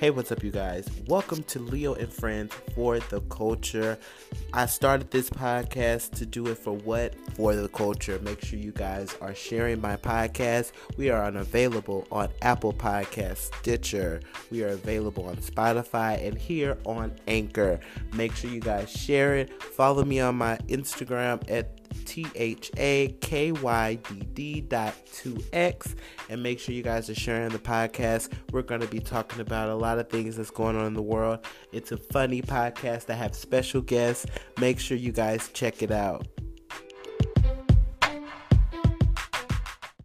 Hey, what's up, you guys? Welcome to Leo and Friends for the Culture. I started this podcast to do it for what? For the culture. Make sure you guys are sharing my podcast. We are unavailable on Apple Podcasts, Stitcher. We are available on Spotify and here on Anchor. Make sure you guys share it. Follow me on my Instagram at T H A K Y D D dot 2X. And make sure you guys are sharing the podcast. We're going to be talking about a lot of things that's going on in the world. It's a funny podcast. I have special guests. Make sure you guys check it out.